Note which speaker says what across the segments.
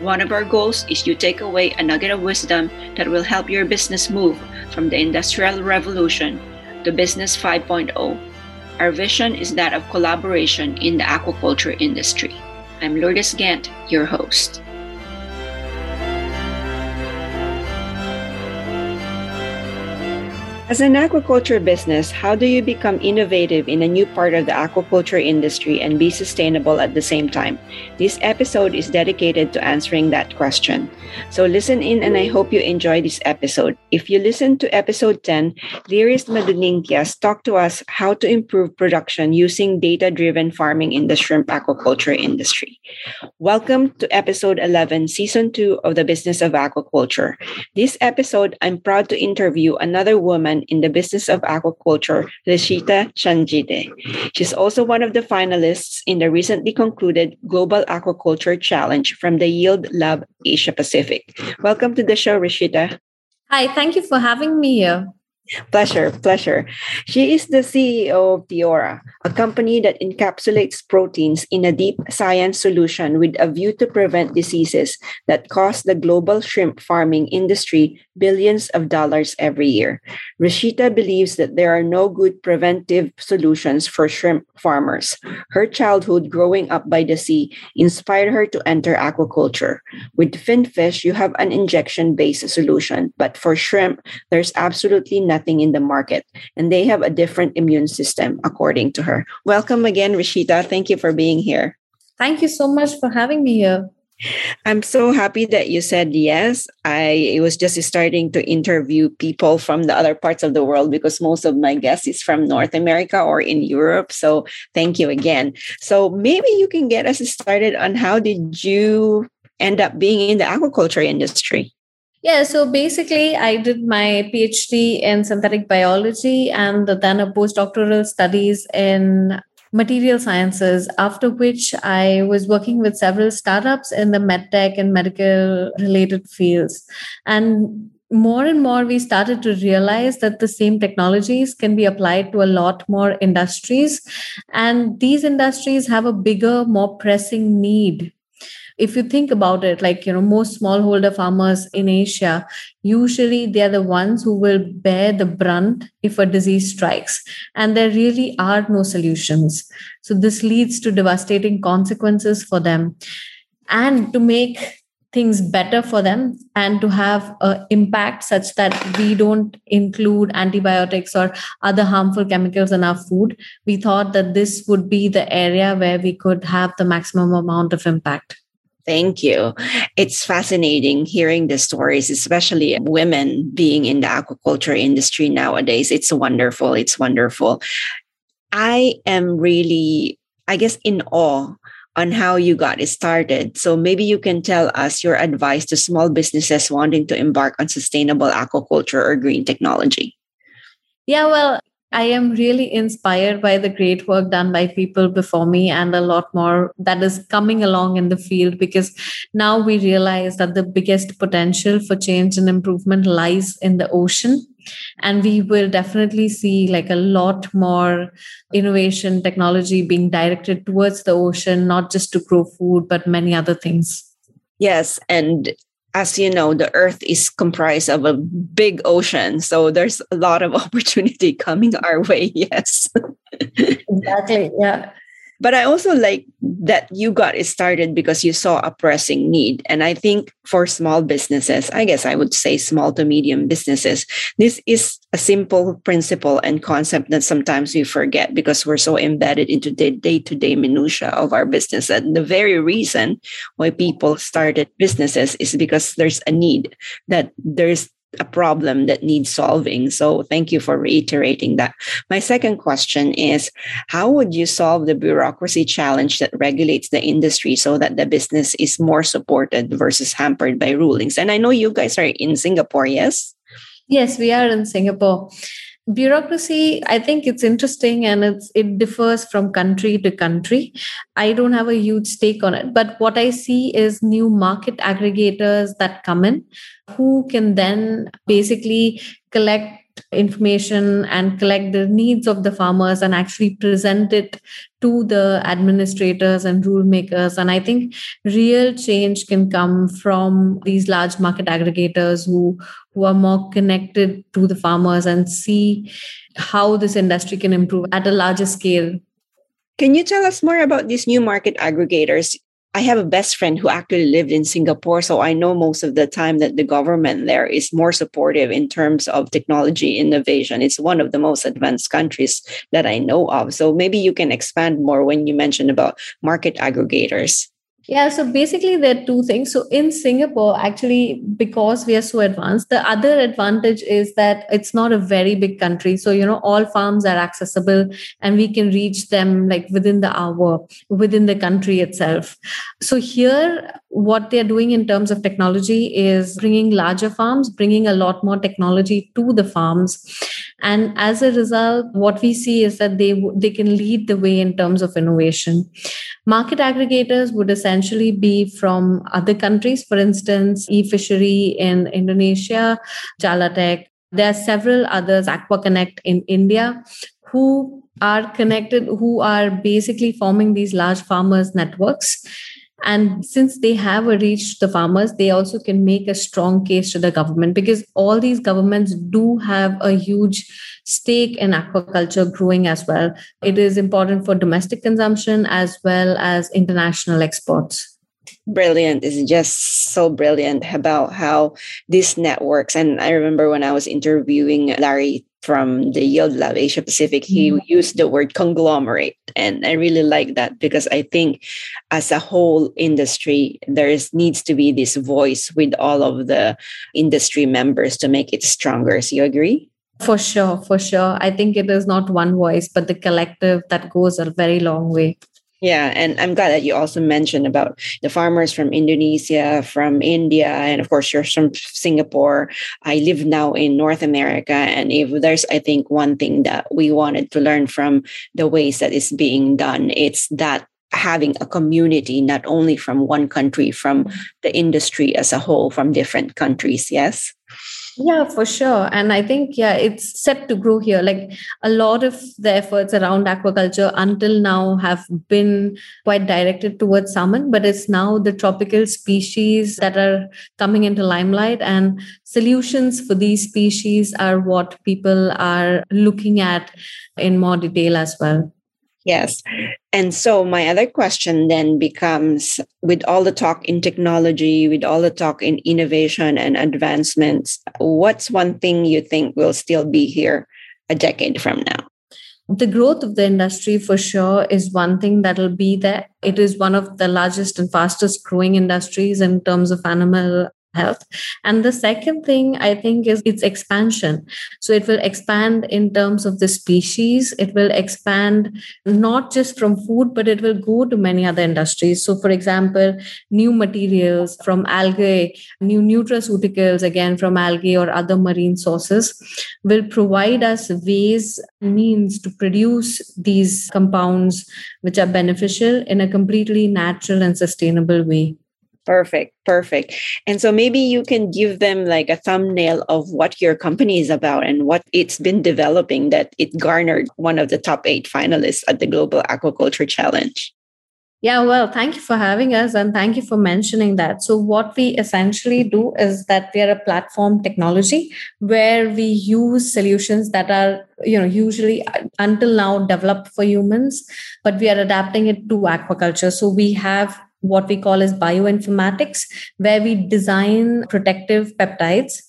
Speaker 1: One of our goals is to take away a nugget of wisdom that will help your business move from the Industrial Revolution to Business 5.0. Our vision is that of collaboration in the aquaculture industry. I'm Lourdes Gant, your host. As an aquaculture business, how do you become innovative in a new part of the aquaculture industry and be sustainable at the same time? This episode is dedicated to answering that question. So listen in and I hope you enjoy this episode. If you listen to episode 10, Liris Maduningtyas talked to us how to improve production using data-driven farming in the shrimp aquaculture industry. Welcome to episode 11, season 2 of the Business of Aquaculture. This episode, I'm proud to interview another woman in the business of aquaculture, Rishita Changede. She's also one of the finalists in the recently concluded Global Aquaculture Challenge from the Yield Lab Asia Pacific. Welcome to the show, Rishita.
Speaker 2: Hi, thank you for having me here.
Speaker 1: Pleasure, pleasure. She is the CEO of Teora, a company that encapsulates proteins in a deep science solution with a view to prevent diseases that cost the global shrimp farming industry billions of dollars every year. Rishita believes that there are no good preventive solutions for shrimp farmers. Her childhood growing up by the sea inspired her to enter aquaculture. With finfish, you have an injection based solution, but for shrimp, there's absolutely nothing nothing in the market and they have a different immune system according to her welcome again rishita thank you for being here
Speaker 2: thank you so much for having me here
Speaker 1: I'm so happy that you said yes. I was just starting to interview people from the other parts of the world because most of my guests is from North America or in Europe. So thank you again. So maybe you can get us started on how did you end up being in the aquaculture industry?
Speaker 2: Yeah, so basically, I did my PhD in synthetic biology and then a postdoctoral studies in material sciences, after which I was working with several startups in the medtech and medical related fields. And more and more, we started to realize that the same technologies can be applied to a lot more industries. And these industries have a bigger, more pressing need if you think about it like you know most smallholder farmers in asia usually they're the ones who will bear the brunt if a disease strikes. And there really are no solutions. So this leads to devastating consequences for them and to make things better for them and to have an impact such that we don't include antibiotics or other harmful chemicals in our food. We thought that this would be the area where we could have the maximum amount of impact
Speaker 1: Thank you. It's fascinating hearing the stories, especially women being in the aquaculture industry nowadays. It's wonderful. It's wonderful. I am really, I guess, in awe on how you got it started. So maybe you can tell us your advice to small businesses wanting to embark on sustainable aquaculture or green technology.
Speaker 2: Yeah, well, I am really inspired by the great work done by people before me and a lot more that is coming along in the field because now we realize that the biggest potential for change and improvement lies in the ocean. And we will definitely see like a lot more innovation technology being directed towards the ocean, not just to grow food, but many other things.
Speaker 1: Yes. And as you know, the earth is comprised of a big ocean. So there's a lot of opportunity coming our way. Yes.
Speaker 2: exactly. Yeah.
Speaker 1: But I also like that you got it started because you saw a pressing need. And I think for small businesses, I guess I would say small to medium businesses, this is a simple principle and concept that sometimes we forget because we're so embedded into the day-to-day minutia of our business. And the very reason why people started businesses is because there's a need that there's a problem that needs solving. So thank you for reiterating that. My second question is how would you solve the bureaucracy challenge that regulates the industry so that the business is more supported versus hampered by rulings? And I know you guys are in Singapore, yes?
Speaker 2: Yes, we are in Singapore bureaucracy i think it's interesting and it's it differs from country to country. I don't have a huge stake on it but what i see is new market aggregators that come in who can then basically collect information and collect the needs of the farmers and actually present it to the administrators and rule makers and i think real change can come from these large market aggregators who who are more connected to the farmers and see how this industry can improve at a larger scale.
Speaker 1: Can you tell us more about these new market aggregators I have a best friend who actually lived in Singapore. So I know most of the time that the government there is more supportive in terms of technology innovation. It's one of the most advanced countries that I know of. So maybe you can expand more when you mentioned about market aggregators.
Speaker 2: Yeah, so basically, there are two things. So, in Singapore, actually, because we are so advanced, the other advantage is that it's not a very big country. So, you know, all farms are accessible and we can reach them like within the hour, within the country itself. So, here, what they're doing in terms of technology is bringing larger farms, bringing a lot more technology to the farms. And as a result, what we see is that they, they can lead the way in terms of innovation. Market aggregators would essentially be from other countries, for instance, eFishery in Indonesia, Jalatech. There are several others, Aqua Connect in India, who are connected, who are basically forming these large farmers' networks and since they have a reach to the farmers, they also can make a strong case to the government because all these governments do have a huge stake in aquaculture growing as well. It is important for domestic consumption as well as international exports
Speaker 1: brilliant is just so brilliant about how this networks and i remember when i was interviewing larry from the Yield Lab Asia Pacific, he mm-hmm. used the word conglomerate. And I really like that because I think as a whole industry, there is needs to be this voice with all of the industry members to make it stronger. So you agree?
Speaker 2: For sure, for sure. I think it is not one voice, but the collective that goes a very long way.
Speaker 1: Yeah, and I'm glad that you also mentioned about the farmers from Indonesia, from India, and of course you're from Singapore. I live now in North America, and if there's, I think, one thing that we wanted to learn from the ways that it's being done, it's that having a community not only from one country, from mm. the industry as a whole, from different countries. Yes.
Speaker 2: Yeah, for sure. And I think, yeah, it's set to grow here. Like a lot of the efforts around aquaculture until now have been quite directed towards salmon, but it's now the tropical species that are coming into limelight. And solutions for these species are what people are looking at in more detail as well.
Speaker 1: Yes. And so my other question then becomes with all the talk in technology, with all the talk in innovation and advancements, what's one thing you think will still be here a decade from now?
Speaker 2: The growth of the industry for sure is one thing that'll be there. It is one of the largest and fastest growing industries in terms of animal health. And the second thing i think is its expansion. So it will expand in terms of the species. It will expand not just from food but it will go to many other industries. So for example new materials from algae new nutraceuticals again from algae or other marine sources will provide us ways means to produce these compounds which are beneficial in a completely natural and sustainable way
Speaker 1: Perfect, perfect. And so maybe you can give them like a thumbnail of what your company is about and what it's been developing that it garnered one of the top eight finalists at the Global Aquaculture Challenge.
Speaker 2: Yeah, well, thank you for having us and thank you for mentioning that. So, what we essentially do is that we are a platform technology where we use solutions that are, you know, usually until now developed for humans, but we are adapting it to aquaculture. So, we have what we call as bioinformatics, where we design protective peptides.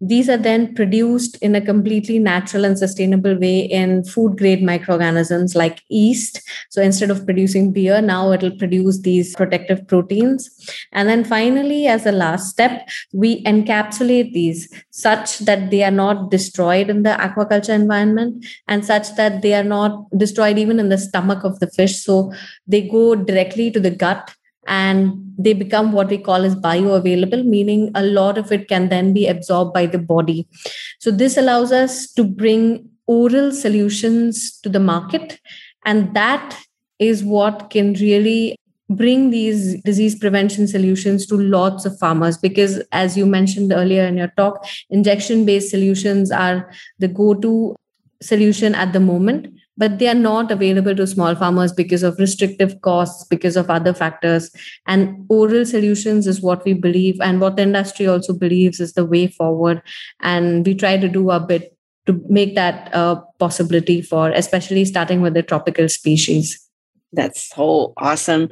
Speaker 2: These are then produced in a completely natural and sustainable way in food grade microorganisms like yeast. So instead of producing beer, now it'll produce these protective proteins. And then finally, as a last step, we encapsulate these such that they are not destroyed in the aquaculture environment and such that they are not destroyed even in the stomach of the fish. So they go directly to the gut and they become what we call as bioavailable meaning a lot of it can then be absorbed by the body. So this allows us to bring oral solutions to the market. And that is what can really bring these disease prevention solutions to lots of farmers. Because as you mentioned earlier in your talk injection based solutions are the go to solution at the moment but they are not available to small farmers because of restrictive costs because of other factors and oral solutions is what we believe and what the industry also believes is the way forward and we try to do our bit to make that a possibility for especially starting with the tropical species
Speaker 1: that's so awesome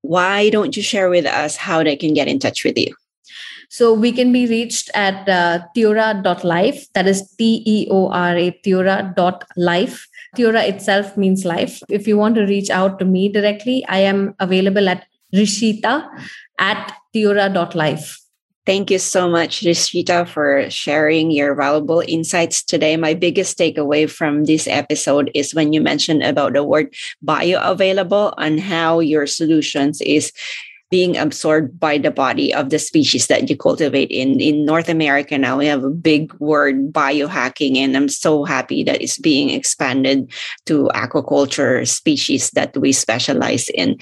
Speaker 1: why don't you share with us how they can get in touch with you
Speaker 2: so we can be reached at uh, teora.life. That is T E O R A, teora.life. Teora itself means life. If you want to reach out to me directly, I am available at rishita at teora.life.
Speaker 1: Thank you so much, Rishita, for sharing your valuable insights today. My biggest takeaway from this episode is when you mentioned about the word bioavailable and how your solutions is being absorbed by the body of the species that you cultivate in in North America now we have a big word biohacking and I'm so happy that it's being expanded to aquaculture species that we specialize in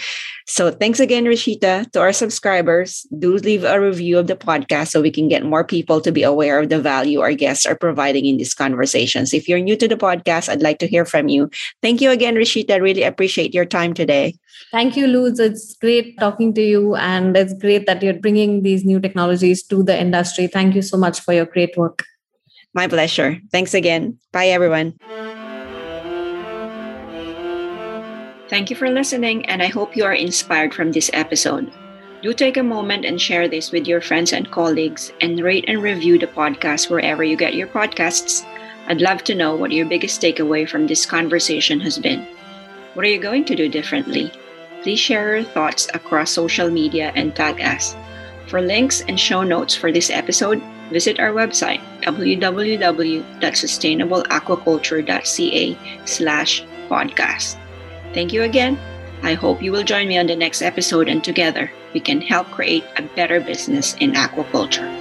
Speaker 1: so thanks again, Rishita. To our subscribers, do leave a review of the podcast so we can get more people to be aware of the value our guests are providing in these conversations. If you're new to the podcast, I'd like to hear from you. Thank you again, Rishita. Really appreciate your time today.
Speaker 2: Thank you, Luz. It's great talking to you, and it's great that you're bringing these new technologies to the industry. Thank you so much for your great work.
Speaker 1: My pleasure. Thanks again. Bye, everyone. Thank you for listening, and I hope you are inspired from this episode. Do take a moment and share this with your friends and colleagues, and rate and review the podcast wherever you get your podcasts. I'd love to know what your biggest takeaway from this conversation has been. What are you going to do differently? Please share your thoughts across social media and tag us. For links and show notes for this episode, visit our website www.sustainableaquaculture.ca slash podcast. Thank you again. I hope you will join me on the next episode and together we can help create a better business in aquaculture.